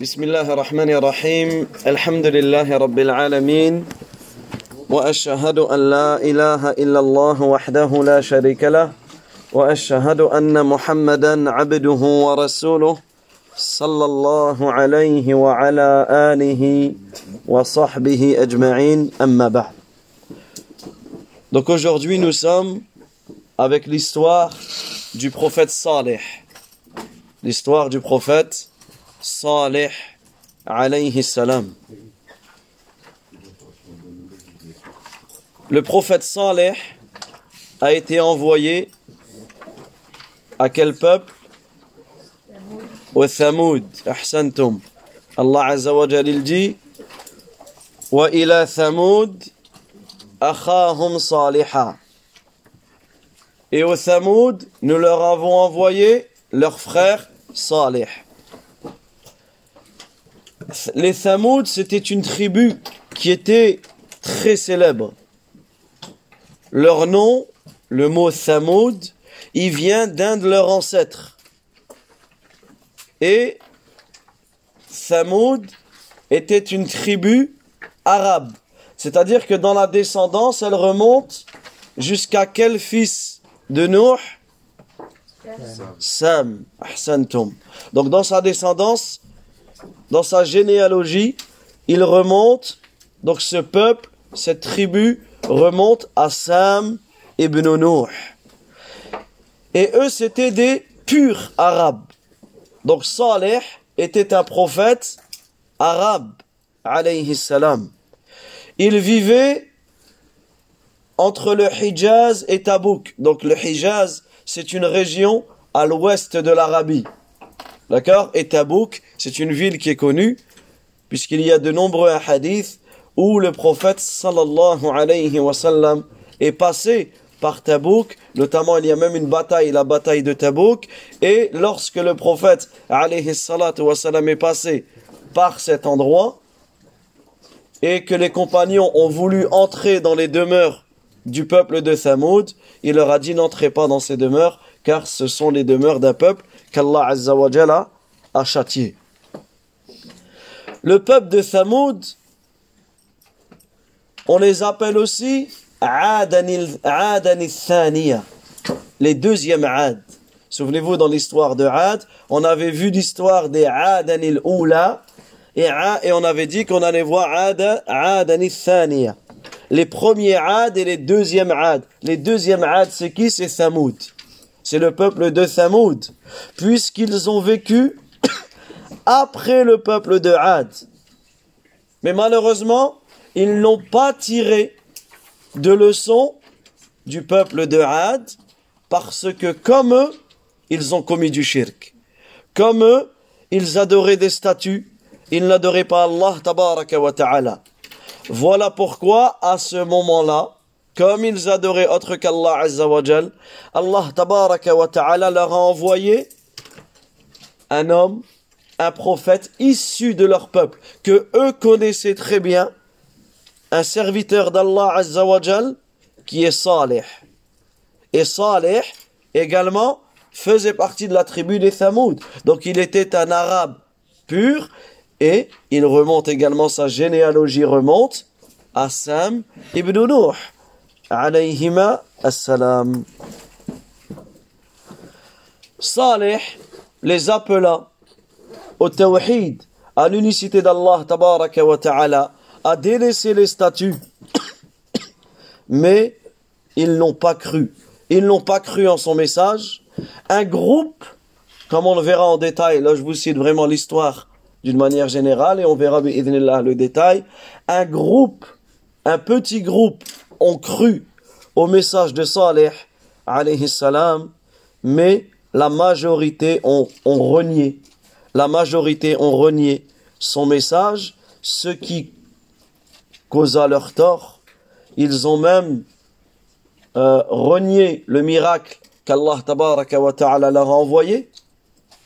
بسم الله الرحمن الرحيم الحمد لله رب العالمين واشهد ان لا اله الا الله وحده لا شريك له واشهد ان محمدا عبده ورسوله صلى الله عليه وعلى اله وصحبه اجمعين اما بعد Donc aujourd'hui nous sommes avec l'histoire du prophète Saleh. L'histoire du prophète Saleh alayhi salam. Le prophète Saleh a été envoyé à quel peuple? Au Thamoud. Ahsantum. Allah Azza wa Jal il dit Wa ila Thamoud akhahum saliha. Et au Thamoud, nous leur avons envoyé leur frère Saleh. Les Thamoud, c'était une tribu qui était très célèbre. Leur nom, le mot Thamoud, il vient d'un de leurs ancêtres. Et Thamoud était une tribu arabe. C'est-à-dire que dans la descendance, elle remonte jusqu'à quel fils de Nuh? Sam. Ahsantum. Donc dans sa descendance, dans sa généalogie, il remonte, donc ce peuple, cette tribu remonte à Sam ibn Nuh. Et eux, c'était des purs arabes. Donc Saleh était un prophète arabe, alayhi salam. Il vivait entre le Hijaz et Tabouk. Donc le Hijaz, c'est une région à l'ouest de l'Arabie. D'accord Et Tabouk, c'est une ville qui est connue, puisqu'il y a de nombreux hadiths où le prophète sallallahu alayhi wa sallam est passé par Tabouk, notamment il y a même une bataille, la bataille de Tabouk, et lorsque le prophète alayhi salatu wa sallam est passé par cet endroit, et que les compagnons ont voulu entrer dans les demeures du peuple de Thamoud, il leur a dit n'entrez pas dans ces demeures, car ce sont les demeures d'un peuple qu'Allah Azza wa a châtié. Le peuple de Thamoud, on les appelle aussi Adanil les deuxièmes Ad. Souvenez-vous, dans l'histoire de Ad, on avait vu l'histoire des Adanil Oula, et, on avait dit qu'on allait voir Ad. Les premiers Ad et les deuxièmes Ad. Les deuxièmes Ad, c'est qui? C'est Thamoud. C'est le peuple de Thamoud. Puisqu'ils ont vécu après le peuple de Ad. Mais malheureusement, ils n'ont pas tiré de leçon du peuple de Ad parce que comme eux, ils ont commis du shirk. Comme eux, ils adoraient des statues, ils n'adoraient pas Allah ta'ala. Voilà pourquoi à ce moment-là, comme ils adoraient autre qu'Allah azza wa jal, Allah tabaraka wa ta'ala leur a envoyé un homme, un prophète issu de leur peuple, que eux connaissaient très bien, un serviteur d'Allah Azza wa Jal, qui est Saleh. Et Saleh, également, faisait partie de la tribu des Thamoud. Donc il était un arabe pur, et il remonte également, sa généalogie remonte à Sam ibn Nuh, alayhima assalam. Saleh les appela au tawhid, à l'unicité d'Allah tabaraka wa ta'ala, à délaisser les statues. Mais ils n'ont pas cru. Ils n'ont pas cru en son message. Un groupe, comme on le verra en détail, là je vous cite vraiment l'histoire d'une manière générale et on verra le détail. Un groupe, un petit groupe ont cru au message de Saleh mais la majorité ont, renié la majorité ont renié son message, ce qui causa leur tort. Ils ont même euh, renié le miracle qu'Allah ta'ala leur a envoyé.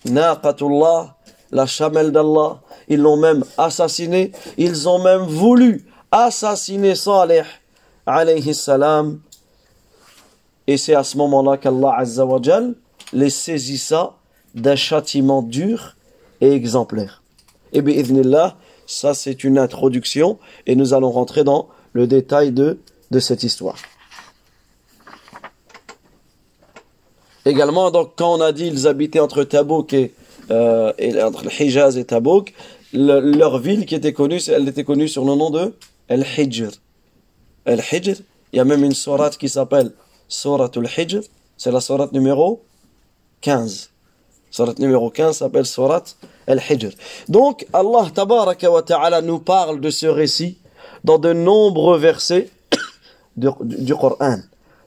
Naqatullah, la chamelle d'Allah. Ils l'ont même assassiné. Ils ont même voulu assassiner Saleh alayhi salam. Et c'est à ce moment-là qu'Allah azza wa jal les saisissa d'un châtiment dur et exemplaire. Et bi'idhnillah, ça c'est une introduction et nous allons rentrer dans le détail de, de cette histoire. Également, donc, quand on a dit ils habitaient entre Tabouk et, euh, et entre le Hijaz et Tabouk, leur ville qui était connue, elle était connue sur le nom de El-Hijr. El-Hijr, il y a même une sourate qui s'appelle Surat al-Hijr, c'est la sourate numéro 15. Sourate numéro 15 s'appelle Surat al-Hijr. Donc, Allah tabaraka ta'ala nous parle de ce récit dans de nombreux versets du, du Coran.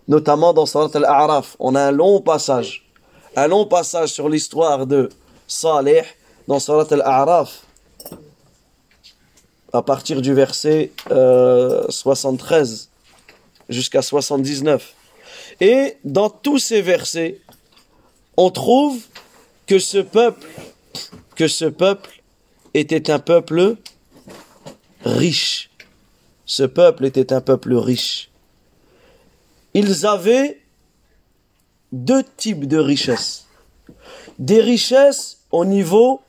Notamment dans Surat al-A'raf. On a un long passage. Un long passage sur l'histoire de Saleh dans Surat al-A'raf à partir du verset euh, 73 jusqu'à 79. Et dans tous ces versets, on trouve que ce peuple, que ce peuple était un peuple riche. Ce peuple était un peuple riche. Ils avaient deux types de richesses. Des richesses au niveau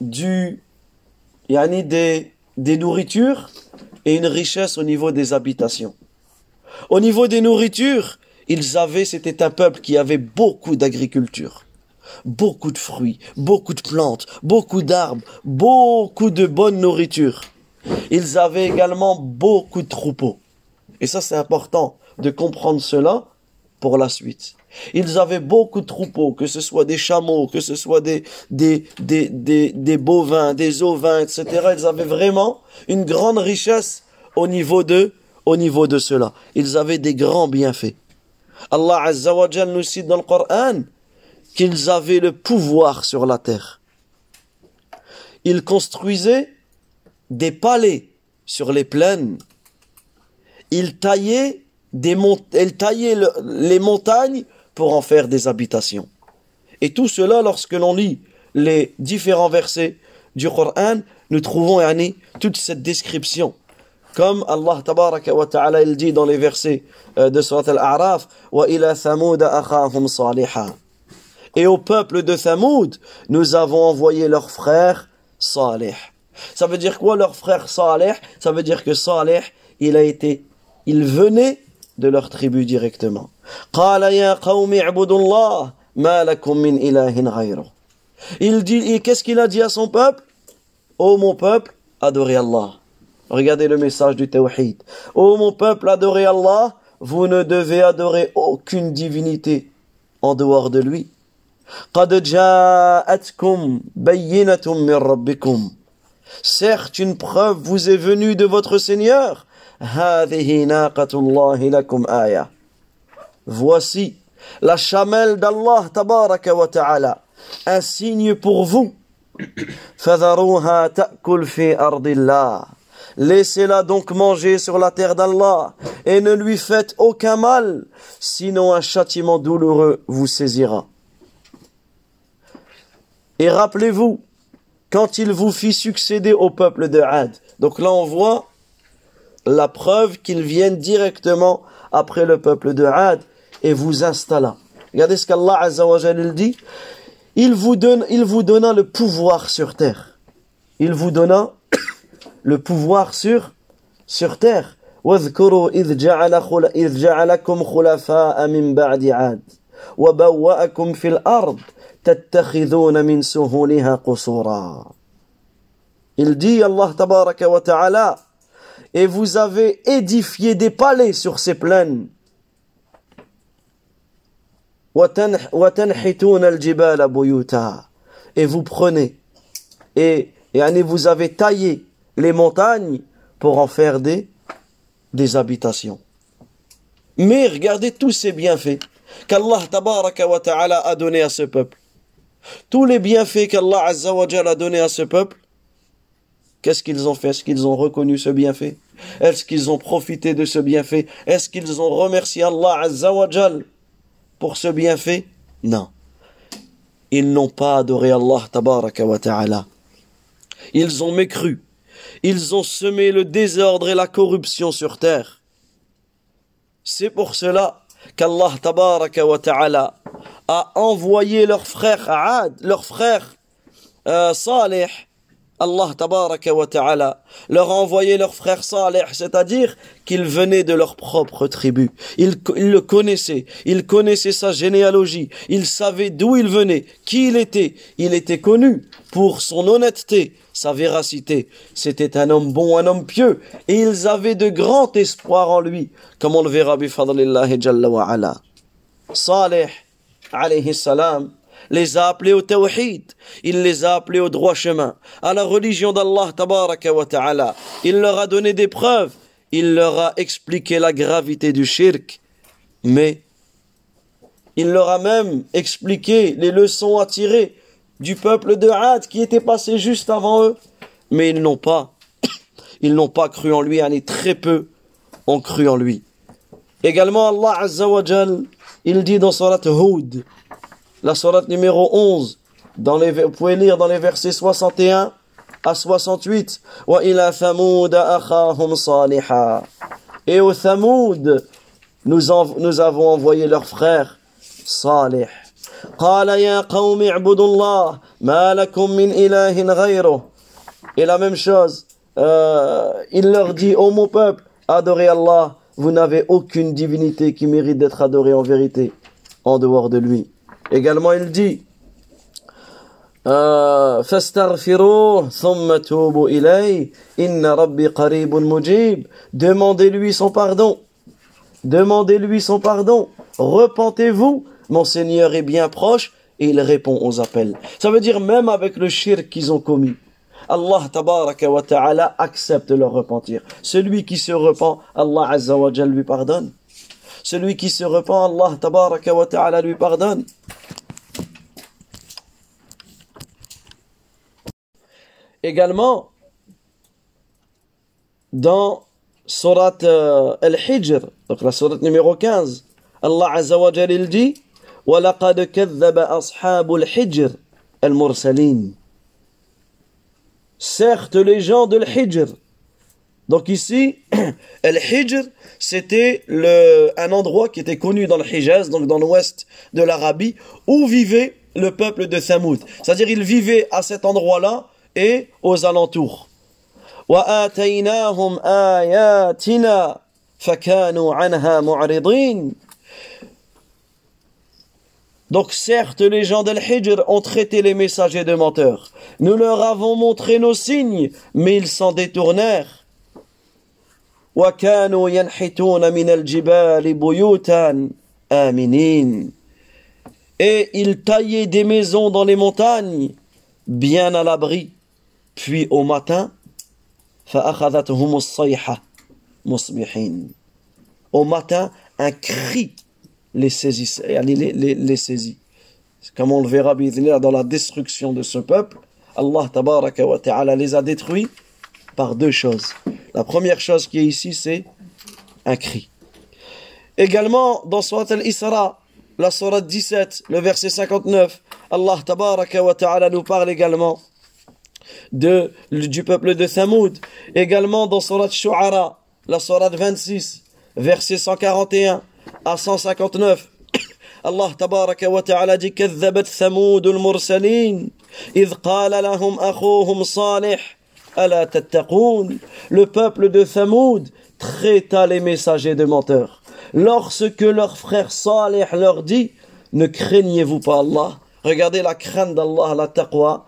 du yani des, des nourritures et une richesse au niveau des habitations. Au niveau des nourritures, ils avaient, c'était un peuple qui avait beaucoup d'agriculture, beaucoup de fruits, beaucoup de plantes, beaucoup d'arbres, beaucoup de bonne nourriture. Ils avaient également beaucoup de troupeaux. Et ça, c'est important de comprendre cela pour la suite. Ils avaient beaucoup de troupeaux, que ce soit des chameaux, que ce soit des, des, des, des, des bovins, des ovins, etc. Ils avaient vraiment une grande richesse au niveau de, au niveau de cela. Ils avaient des grands bienfaits. Allah Azza nous cite dans le Coran qu'ils avaient le pouvoir sur la terre. Ils construisaient des palais sur les plaines. Ils taillaient des mont ils taillaient le, les montagnes pour en faire des habitations. Et tout cela, lorsque l'on lit les différents versets du Coran, nous trouvons yani, toute cette description. Comme Allah tabaraka wa ta'ala il dit dans les versets euh, de Surat Al-A'raf, wa ila. Et au peuple de Thamoud, nous avons envoyé leur frère Salih. Ça veut dire quoi leur frère Salih? Ça veut dire que Salih, il a été, il venait de leur tribu directement. Il dit, qu'est-ce qu'il a dit à son peuple? Ô mon peuple, adorez Allah. Regardez le message du Tawhid. Ô mon peuple, adorez Allah, vous ne devez adorer aucune divinité en dehors de lui. Certes, une preuve vous est venue de votre Seigneur. Voici la chamelle d'Allah tabaraka wa ta'ala, un signe pour vous. Laissez-la donc manger sur la terre d'Allah et ne lui faites aucun mal, sinon un châtiment douloureux vous saisira. Et rappelez-vous, quand il vous fit succéder au peuple de Had. Donc là on voit la preuve qu'ils viennent directement après le peuple de Had et vous installa. Regardez ce qu'Allah Azza wa dit. Il vous donne, il vous donna le pouvoir sur terre. Il vous donna le pouvoir sur, sur terre. واذكروا إذ جعل خل... إذ جعلكم خلفاء من بعد عاد وبوأكم في الأرض تتخذون من سهولها قصورا Il dit Allah tabaraka wa ta'ala et vous avez édifié des palais sur ces plaines et vous prenez et, et vous avez taillé les montagnes pour en faire des, habitations. Mais regardez tous ces bienfaits qu'Allah a donné à ce peuple. Tous les bienfaits qu'Allah a donné à ce peuple, qu'est-ce qu'ils ont fait? Est-ce qu'ils ont reconnu ce bienfait? Est-ce qu'ils ont profité de ce bienfait? Est-ce qu'ils ont remercié Allah pour ce bienfait? Non. Ils n'ont pas adoré Allah tabaraka wa ta'ala. Ils ont mécru. Ils ont semé le désordre et la corruption sur terre. C'est pour cela qu'Allah tabaraka wa ta'ala a envoyé leur frère Aad, leur frère euh, Saleh, Allah tabaraka wa ta'ala leur a leur frère Saleh, c'est-à-dire qu'ils venaient de leur propre tribu. Ils, ils, le connaissaient, ils connaissaient sa généalogie, ils savaient d'où il venait, qui il était. Il était connu pour son honnêteté, sa véracité. C'était un homme bon, un homme pieux, et ils avaient de grands espoirs en lui, comme on le verra bifadlillahi jalla wa ala. Saleh, alayhi salam, les a appelés au tawhid, il les a appelés au droit chemin, à la religion d'Allah tabaraka wa ta'ala. Il leur a donné des preuves, il leur a expliqué la gravité du shirk, mais il leur a même expliqué les leçons à tirer du peuple de Had qui était passé juste avant eux, mais ils n'ont pas, ils n'ont pas cru en lui, et très peu ont cru en lui. Également Allah Azza wa il dit dans Surat Hud, la sourate numéro 11, dans les, vous pouvez lire dans les versets 61 à 68. Et au Thamoud, nous, en, nous avons envoyé leur frère Salih. Et la même chose, euh, il leur dit, ô mon peuple, adorez Allah, vous n'avez aucune divinité qui mérite d'être adorée en vérité en dehors de lui. Également, il dit euh, Demandez-lui son pardon. Demandez-lui son pardon. Repentez-vous. Mon Seigneur est bien proche et il répond aux appels. Ça veut dire même avec le shirk qu'ils ont commis. Allah tabaraka wa ta'ala accepte leur repentir. Celui qui se repent, Allah azza lui pardonne. Celui qui se repent, Allah tabaraka wa ta'ala lui pardonne. Également, dans Surat euh, Al-Hijr, donc la surat numéro 15, Allah Azza wa Jal il dit وَلَقَدْ كَذَّبَ أَصْحَابُ الْحِجْرِ الْمُرْسَلِينَ Certes, les gens de l'Hijr. Donc ici, Al-Hijr, c'était un endroit qui était connu dans le Hijaz, donc dans l'ouest de l'Arabie, où vivait le peuple de Thamoud. C'est-à-dire, ils vivaient à cet endroit-là et aux alentours. Donc certes, les gens d'Al-Hijr ont traité les messagers de menteurs. Nous leur avons montré nos signes, mais ils s'en détournèrent. Et ils taillaient des maisons dans les montagnes, bien à l'abri. Puis au matin, au matin, un cri les saisit. Comme on le verra dans la destruction de ce peuple, Allah wa ta'ala les a détruits par deux choses. La première chose qui est ici, c'est un cri. Également, dans Surat al-Isra, la Surat 17, le verset 59, Allah wa ta'ala nous parle également de, du peuple de Thamoud. Également dans Surat Shu'ara, la Surat 26, verset 141 à 159. Allah tabaraka wa ta'ala dit كذبت ثمود المرسلين إذ قال لهم أخوهم صالح ألا تتقون Le peuple de Thamoud traita les messagers de menteurs. Lorsque leur frère Salih leur dit Ne craignez-vous pas Allah Regardez la crainte d'Allah, la taqwa,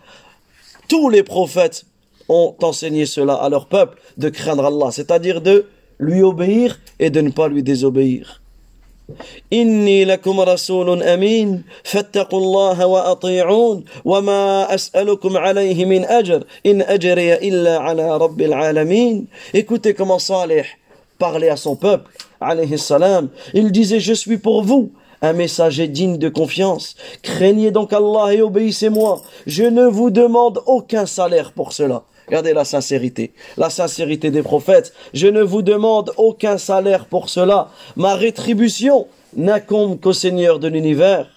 tous les prophètes ont enseigné cela à leur peuple, de craindre Allah, c'est-à-dire de lui obéir et de ne pas lui désobéir. إني لكم رسول أمين فاتقوا الله وأطيعون وما أسألكم عليه من أجر إن أجري إلا على رب العالمين Écoutez comment Salih parlait à son peuple alayhi salam. Il disait Je suis pour vous un messager digne de confiance. Craignez donc Allah et obéissez-moi. Je ne vous demande aucun salaire pour cela. Regardez la sincérité, la sincérité des prophètes. Je ne vous demande aucun salaire pour cela. Ma rétribution n'incombe qu'au Seigneur de l'univers.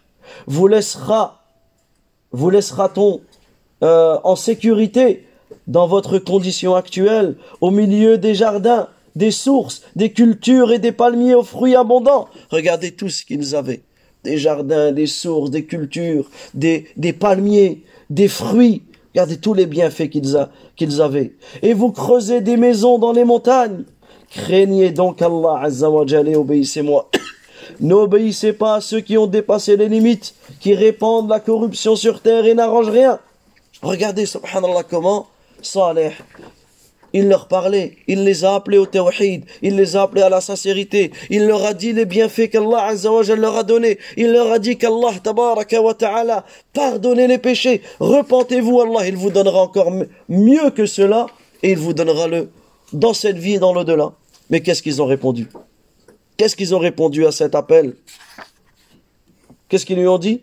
Vous laissera, vous laissera-t-on euh, en sécurité dans votre condition actuelle, au milieu des jardins, des sources, des cultures et des palmiers aux fruits abondants. Regardez tout ce qu'ils avaient. Des jardins, des sources, des cultures, des, palmiers, des fruits Regardez tous les bienfaits qu'ils avaient. Et vous creusez des maisons dans les montagnes. Craignez donc Allah Azza wa et obéissez-moi. N'obéissez pas à ceux qui ont dépassé les limites, qui répandent la corruption sur terre et n'arrangent rien. Regardez, subhanallah, comment Saleh, il leur parlait, il les a appelés au tawhid, il les a appelés à la sincérité, il leur a dit les bienfaits qu'Allah Azza wa leur a donnés, il leur a dit qu'Allah tabaraka wa ta'ala pardonnez les péchés, repentez-vous Allah, il vous donnera encore mieux que cela et il vous donnera le dans cette vie et dans l'au-delà. Mais qu'est-ce qu'ils ont répondu? Qu'est-ce qu'ils ont répondu à cet appel? Qu'est-ce qu'ils lui ont dit?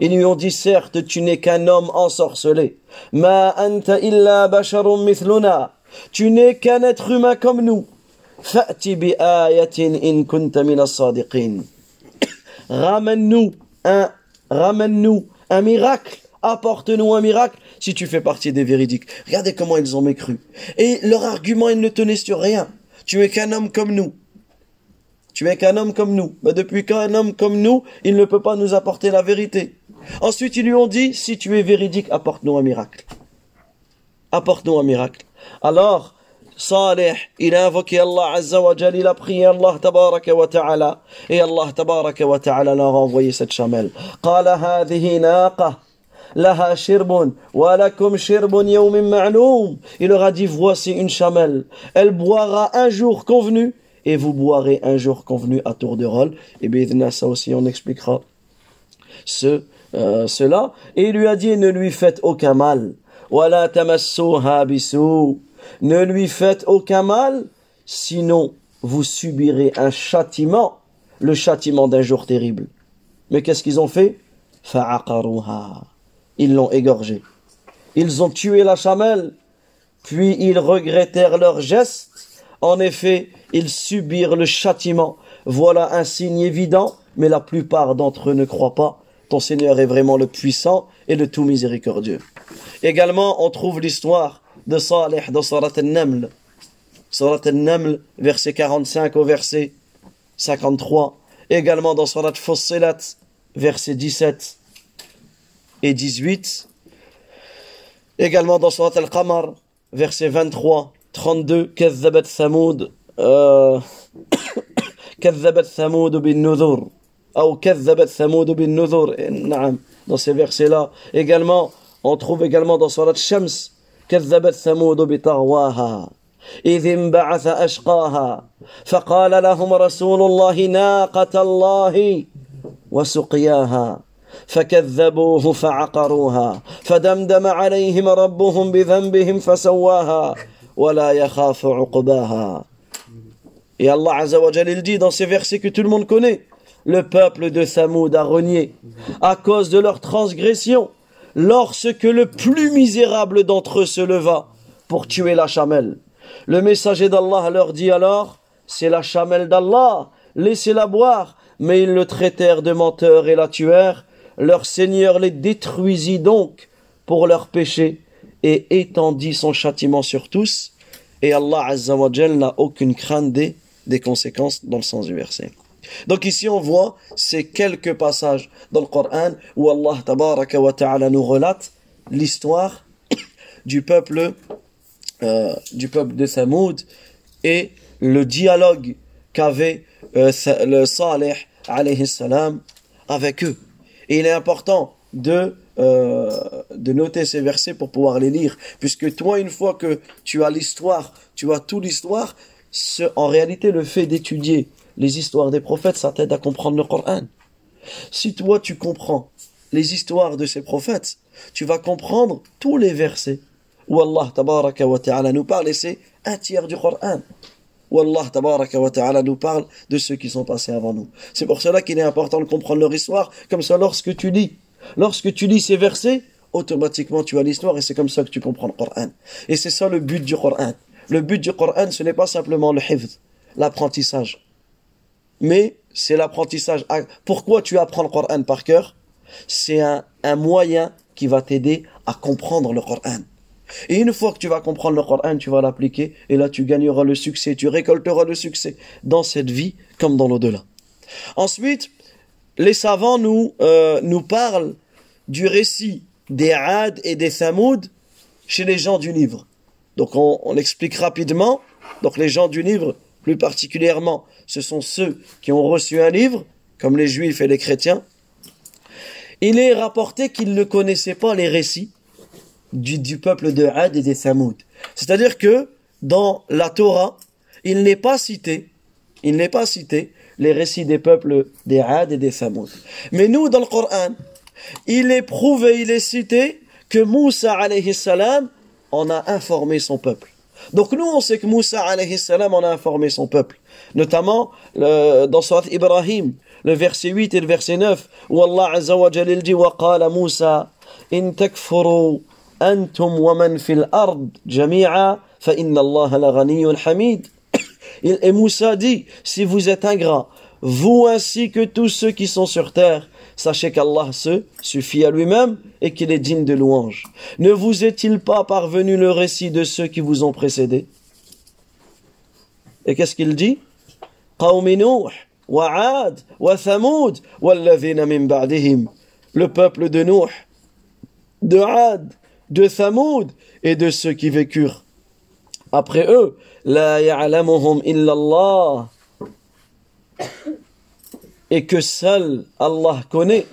Ils lui ont dit, certes, tu n'es qu'un homme ensorcelé. Ma anta illa basharun mithluna. Tu n'es qu'un être humain comme nous. Fa'ti bi in kunta min sadiqin Ramène-nous un, ramène-nous un miracle. Apporte-nous un miracle si tu fais partie des véridiques. Regardez comment ils ont mécru. Et leur argument, ils ne tenaient sur rien. Tu es qu'un homme comme nous. Tu es qu'un homme comme nous. Mais depuis qu'un homme comme nous, il ne peut pas nous apporter la vérité. Ensuite, ils lui ont dit, si tu es véridique, apporte-nous un miracle. Apporte-nous un miracle. Alors, Saleh, il a invoqué Allah Azza wa Jal, il a prié Allah tabaraka wa ta'ala, et Allah tabaraka wa ta'ala leur a envoyé cette chamelle. قال هذه ناقة لها شرب ولكم شرب يوم معلوم. Il leur a dit, voici une chamelle. Elle boira un jour convenu, et vous boirez un jour convenu à tour de rôle. Et bien, ça aussi, on expliquera ce euh, cela, et il lui a dit, ne lui faites aucun mal. Ne lui faites aucun mal, sinon vous subirez un châtiment, le châtiment d'un jour terrible. Mais qu'est-ce qu'ils ont fait? Ils l'ont égorgé. Ils ont tué la chamelle, puis ils regrettèrent leur geste. En effet, ils subirent le châtiment. Voilà un signe évident, mais la plupart d'entre eux ne croient pas ton Seigneur est vraiment le puissant et le tout miséricordieux. Également, on trouve l'histoire de Salih dans Surat al-Naml. Surat al-Naml, verset 45 au verset 53. Également dans Surat Fussilat, verset 17 et 18. Également dans Surat al-Qamar, verset 23, 32. كذبت ثمود كذبت ثمود بالنذر dans ces versets-là également on trouve également dans Surat Shams كذبت ثمود بطغواها إذ انبعث أشقاها فقال لهم رسول الله ناقة الله وسقياها فكذبوه فعقروها فدمدم عليهم ربهم بذنبهم فسواها ولا يخاف عقباها Et Allah Azza wa Jal il dit dans ces versets que tout le monde connaît le peuple de Samoud a renié à cause de leur transgression lorsque le plus misérable d'entre eux se leva pour tuer la chamelle. Le messager d'Allah leur dit alors, c'est la chamelle d'Allah, laissez-la boire. Mais ils le traitèrent de menteur et la tuèrent. Leur Seigneur les détruisit donc pour leurs péchés et étendit son châtiment sur tous. Et Allah Azza n'a aucune crainte des, conséquences dans le sens du verset. Donc ici on voit ces quelques passages dans le Coran où Allah ta'ala nous relate l'histoire du peuple euh, du peuple de Thamoud et le dialogue qu'avait euh, le Salih alayhi avec eux. Il est important de euh, de noter ces versets pour pouvoir les lire puisque toi une fois que tu as l'histoire, tu as toute l'histoire, en réalité le fait d'étudier les histoires des prophètes, ça t'aide à comprendre le Coran. Si toi tu comprends les histoires de ces prophètes, tu vas comprendre tous les versets où Allah tabaraka wa ta'ala nous parle et c'est un tiers du Coran. Où Allah tabaraka wa nous parle de ceux qui sont passés avant nous. C'est pour cela qu'il est important de comprendre leur histoire, comme ça lorsque tu lis, lorsque tu lis ces versets, automatiquement tu as l'histoire et c'est comme ça que tu comprends le Coran. Et c'est ça le but du Coran. Le but du Coran, ce n'est pas simplement le hifd, l'apprentissage mais c'est l'apprentissage. Ah, pourquoi tu apprends le Coran par cœur? C'est un, un moyen qui va t'aider à comprendre le Coran. Et une fois que tu vas comprendre le Coran, tu vas l'appliquer, et là tu gagneras le succès, tu récolteras le succès dans cette vie comme dans l'au-delà. Ensuite, les savants nous, euh, nous parlent du récit des Had et des Thamoud chez les gens du livre. Donc on, on explique rapidement. Donc les gens du livre, plus particulièrement, ce sont ceux qui ont reçu un livre, comme les juifs et les chrétiens. Il est rapporté qu'ils ne connaissaient pas les récits du, peuple de Had et des Thamoud. C'est-à-dire que dans la Torah, il n'est pas cité, il n'est pas cité les récits des peuples des Had et des Samoud. Mais nous, dans le Coran, il est prouvé, il est cité que Moussa alayhi salam en a informé son peuple. Donc nous, on sait que Moussa alayhi salam en a informé son peuple. Notamment euh, dans Surat Ibrahim, le verset 8 et le verset 9, où Allah azza wa jalil dit « Wa qala Moussa, in takfuru antum wa man fil ard jami'a fa inna Allah la hamid » Et Moussa dit, si vous êtes ingrats, vous ainsi que tous ceux qui sont sur terre, sachez qu'Allah se suffit à lui-même et qu'il est digne de louange. Ne vous est-il pas parvenu le récit de ceux qui vous ont précédés? Et qu'est-ce qu'il dit? Le peuple de Nuh, de Ad, de Thamoud et de ceux qui vécurent après eux. La ya'lamuhum illallah. Et que seul Allah connaît,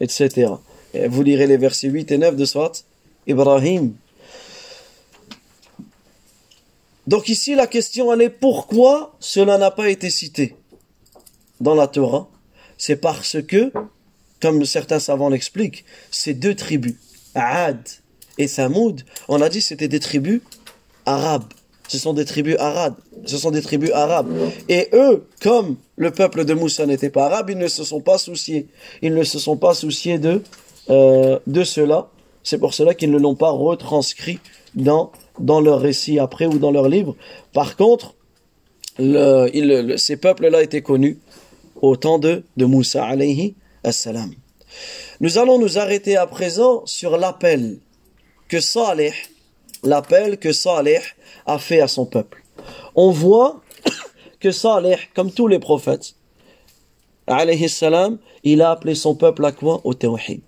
etc. Et vous lirez les versets 8 et 9 de Surat Ibrahim. Donc ici, la question, elle est pourquoi cela n'a pas été cité dans la Torah? C'est parce que, comme certains savants l'expliquent, ces deux tribus, Ad et Thamoud, on a dit c'était des tribus arabes. Ce sont des tribus arabes. Ce sont des tribus arabes. Et eux, comme le peuple de Moussa n'était pas arabe, ils ne se sont pas souciés. Ils ne se sont pas souciés de, euh, de cela. C'est pour cela qu'ils ne l'ont pas retranscrit dans, dans leur récit après ou dans leur livre. Par contre, ces peuples-là étaient connus au temps de, de Moussa alayhi. Nous allons nous arrêter à présent sur l'appel que Saleh, l'appel que Saleh a fait à son peuple. On voit que Saleh, comme tous les prophètes, salam, il a appelé son peuple à quoi? Au tawhid.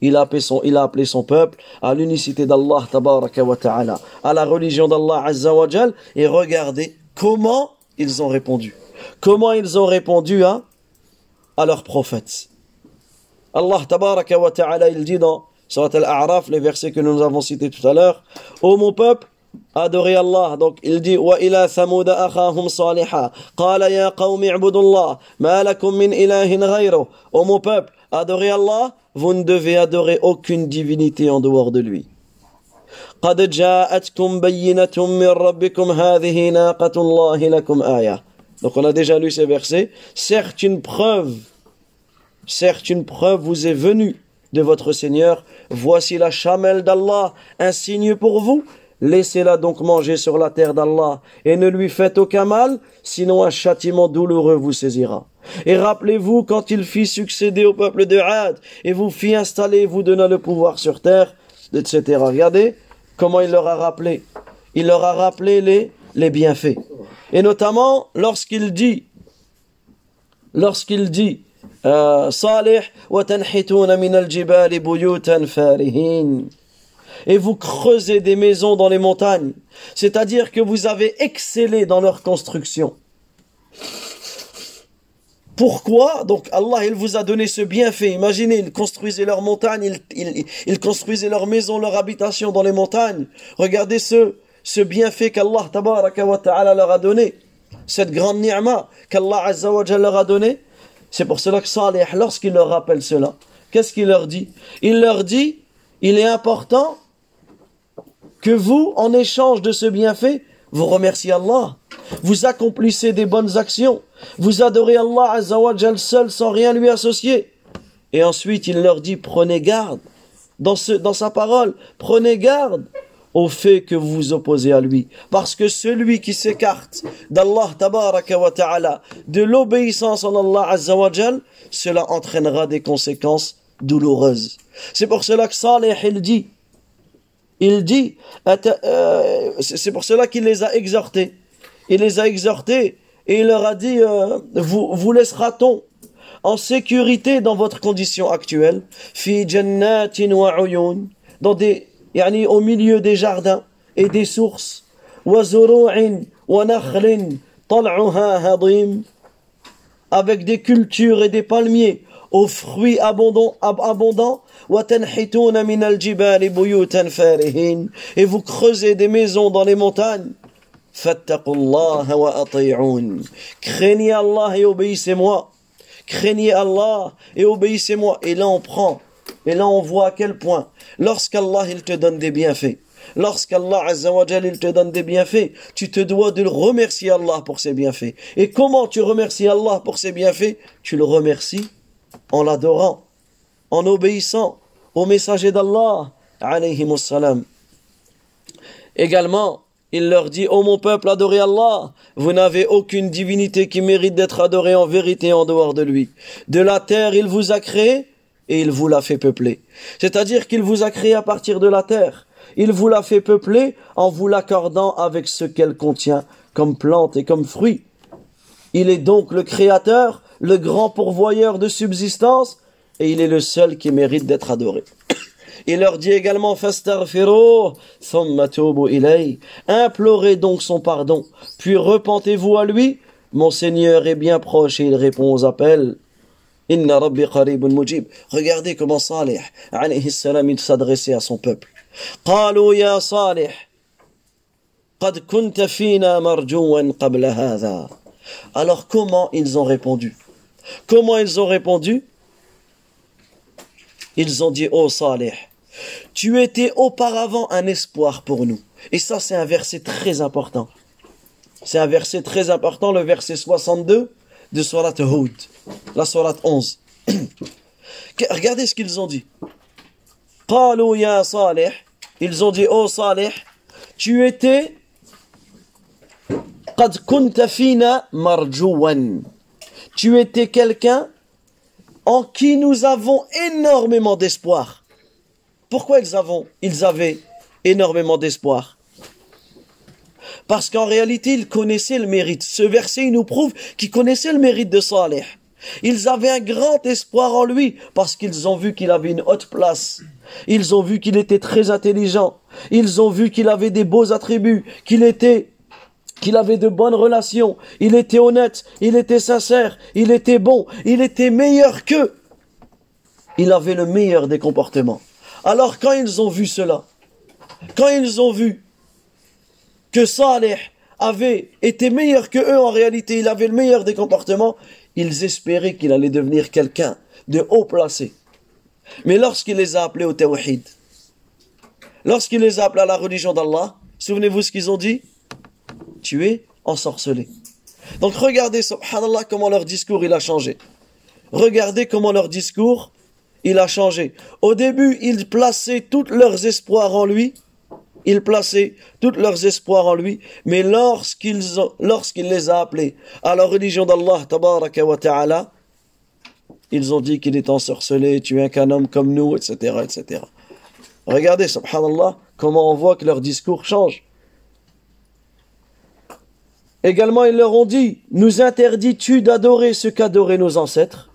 Il a, appelé son, il a appelé son peuple à l'unicité d'Allah ta'ala, à la religion d'Allah azza wa et regardez comment ils ont répondu. Comment ils ont répondu à, à leurs prophètes. Allah ta'ala, il dit dans Surat Al-A'raf, les versets que nous avons cités tout à l'heure, Ô mon peuple, adorez Allah. Donc il dit Wa ila thamud akhahum saliha. Qala ya qawmi ibudullah. Ma lakum min ilahin ghayru. Ô mon peuple, adorez Allah. Vous ne devez adorer aucune divinité en dehors de lui. قد جاءتكم بينة من ربكم هذه ناقة الله لكم آية. Donc on a déjà lu ces versets. Certes une preuve, certes une preuve vous est venue de votre Seigneur. Voici la chamelle d'Allah, un signe pour vous. Laissez-la donc manger sur la terre d'Allah et ne lui faites aucun mal, sinon un châtiment douloureux vous saisira. Et rappelez-vous quand il fit succéder au peuple de Had et vous fit installer, vous donna le pouvoir sur terre, etc. Regardez comment il leur a rappelé. Il leur a rappelé les, les bienfaits. Et notamment lorsqu'il dit, lorsqu'il dit, Salih, et vous creusez des maisons dans les montagnes, c'est-à-dire que vous avez excellé dans leur construction. Pourquoi? Donc Allah, il vous a donné ce bienfait. Imaginez, ils construisaient leurs montagnes, ils, ils, ils construisaient leurs maisons, leurs habitations dans les montagnes. Regardez ce, ce bienfait qu'Allah leur a donné. Cette grande ni'ma qu'Allah azza leur a donné. C'est pour cela que Salih, lorsqu'il leur rappelle cela, qu'est-ce qu'il leur dit? Il leur dit, il est important que vous, en échange de ce bienfait, vous remerciez Allah. Vous accomplissez des bonnes actions. Vous adorez Allah Azzawajal seul sans rien lui associer. Et ensuite, il leur dit, prenez garde. Dans, ce, dans sa parole, prenez garde au fait que vous vous opposez à lui. Parce que celui qui s'écarte d'Allah tabaraka wa ta'ala, de l'obéissance en Allah azawajal, cela entraînera des conséquences douloureuses. C'est pour cela que Saleh il dit, il dit, euh, c'est pour cela qu'il les a exhortés. Il les a exhortés et il leur a dit, euh, vous, vous laissera-t-on en sécurité dans votre condition actuelle, fi jannatin wa dans des, yani au milieu des jardins et des sources, wa zuru'in wa nakhlin tal'uha hadim, avec des cultures et des palmiers aux fruits abondants, abondants وتنحتون من الجبال بيوتا فارهين et vous creusez des maisons dans les montagnes فاتقوا الله وأطيعون craignez Allah et obéissez-moi craignez Allah et obéissez-moi et là on prend et là on voit à quel point lorsqu'Allah il te donne des bienfaits Lorsqu'Allah il te donne des bienfaits, tu te dois de le remercier Allah pour ses bienfaits. Et comment tu remercies Allah pour ses bienfaits? Tu le remercies en l'adorant, en obéissant au messager d'Allah, alayhi salam. Également, il leur dit, ô mon peuple, adorez Allah. Vous n'avez aucune divinité qui mérite d'être adorée en vérité en dehors de lui. De la terre, il vous a créé et il vous l'a fait peupler. C'est-à-dire qu'il vous a créé à partir de la terre. Il vous l'a fait peupler en vous l'accordant avec ce qu'elle contient comme plantes et comme fruits. Il est donc le créateur, le grand pourvoyeur de subsistance, et il est le seul qui mérite d'être adoré. Il leur dit également Implorez donc son pardon, puis repentez-vous à lui. Mon Seigneur est bien proche et il répond aux appels. Regardez comment Salih, s'adressait à son peuple. Alors comment ils ont répondu? Comment ils ont répondu? Ils ont dit, oh Salih, tu étais auparavant un espoir pour nous. Et ça, c'est un verset très important. C'est un verset très important, le verset 62 de Surat Hud la Surat 11 regardez ce qu'ils ont dit. Ils ont dit, oh Salih, tu étais Tu étais quelqu'un en qui nous avons énormément d'espoir. Pourquoi ils avaient énormément d'espoir? Parce qu'en réalité, ils connaissaient le mérite. Ce verset, il nous prouve qu'ils connaissaient le mérite de Salih. Ils avaient un grand espoir en lui parce qu'ils ont vu qu'il avait une haute place. Ils ont vu qu'il était très intelligent. Ils ont vu qu'il avait des beaux attributs, qu'il était qu'il avait de bonnes relations, il était honnête, il était sincère, il était bon, il était meilleur qu'eux. Il avait le meilleur des comportements. Alors quand ils ont vu cela, quand ils ont vu que Saleh avait été meilleur que eux en réalité, il avait le meilleur des comportements, ils espéraient qu'il allait devenir quelqu'un de haut placé. Mais lorsqu'il les a appelés au tawhid, lorsqu'il les a appelés à la religion d'Allah, souvenez-vous ce qu'ils ont dit? Tu es ensorcelé. Donc regardez, subhanallah, comment leur discours il a changé. Regardez comment leur discours il a changé. Au début, ils plaçaient tous leurs espoirs en lui. Ils plaçaient tous leurs espoirs en lui. Mais lorsqu'il les a appelés à la religion d'Allah, ils ont dit qu'il est ensorcelé, tu es qu'un homme comme nous, etc., etc. Regardez, subhanallah, comment on voit que leur discours change. Également, ils leur ont dit, nous interdis-tu d'adorer ce qu'adoraient nos ancêtres?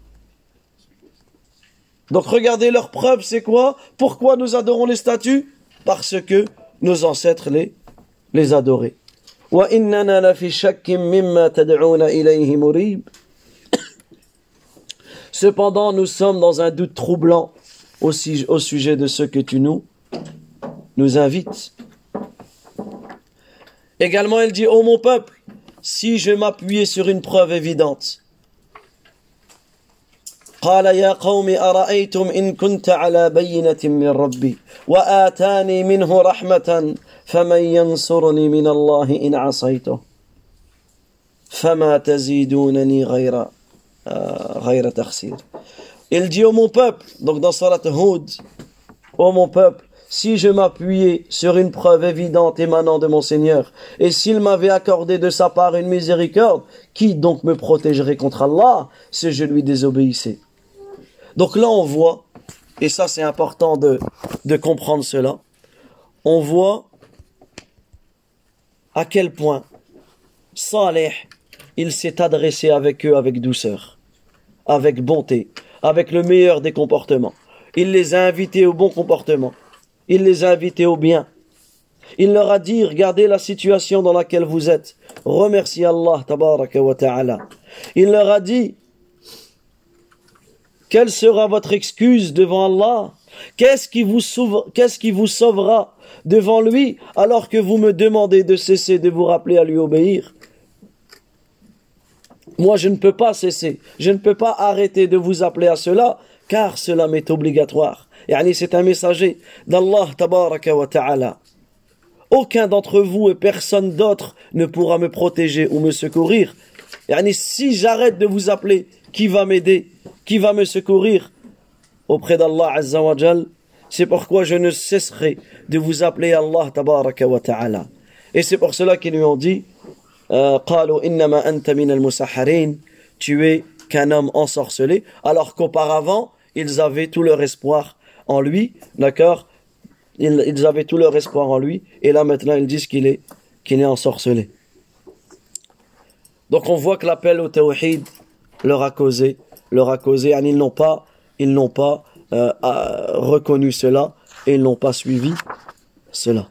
Donc regardez leur preuve, c'est quoi? Pourquoi nous adorons les statues? Parce que nos ancêtres les, adoraient. Cependant, nous sommes dans un doute troublant au, au sujet de ce que tu nous, nous invites. Également, elle dit, ô mon peuple, si je m'appuyais sur une preuve évidente, قال يا قوم أرأيتم إن كنت على بينة من ربي وآتاني منه رحمة فمن ينصرني من الله إن عصيته فما تزيدونني غير il dit, ô mon peuple, donc dans Salat Hud, ô mon peuple, si je m'appuyais sur une preuve évidente émanant de mon Seigneur, et s'il m'avait accordé de sa part une miséricorde, qui donc me protégerait contre Allah si je lui désobéissais Donc là on voit, et ça c'est important de, comprendre cela, on voit à quel point Saleh, il s'est adressé avec eux avec douceur avec bonté, avec le meilleur des comportements. Il les a invités au bon comportement. Il les a invités au bien. Il leur a dit, regardez la situation dans laquelle vous êtes. Remerciez Allah, tabaraka wa ta'ala. Il leur a dit, quelle sera votre excuse devant Allah? Qu'est-ce qui, vous sauvera devant lui alors que vous me demandez de cesser de vous rappeler à lui obéir? Moi, je ne peux pas cesser. Je ne peux pas arrêter de vous appeler à cela car cela m'est obligatoire. Yani c'est un messager d'Allah tabaraka wa ta'ala. Aucun d'entre vous et personne d'autre ne pourra me protéger ou me secourir. Yani si j'arrête de vous appeler, qui va m'aider? Qui va me secourir auprès d'Allah Azza wa C'est pourquoi je ne cesserai de vous appeler Allah tabaraka. Et c'est pour cela qu'ils lui ont dit euh, tu es qu'un homme ensorcelé, alors qu'auparavant, ils avaient tout leur espoir en lui, d'accord? Ils, avaient tout leur espoir en lui, et là maintenant ils disent qu'il est, qu'il est ensorcelé. Donc on voit que l'appel au tawhid leur a causé, leur a causé, ils n'ont pas, ils n'ont pas euh, reconnu cela et ils n'ont pas suivi cela.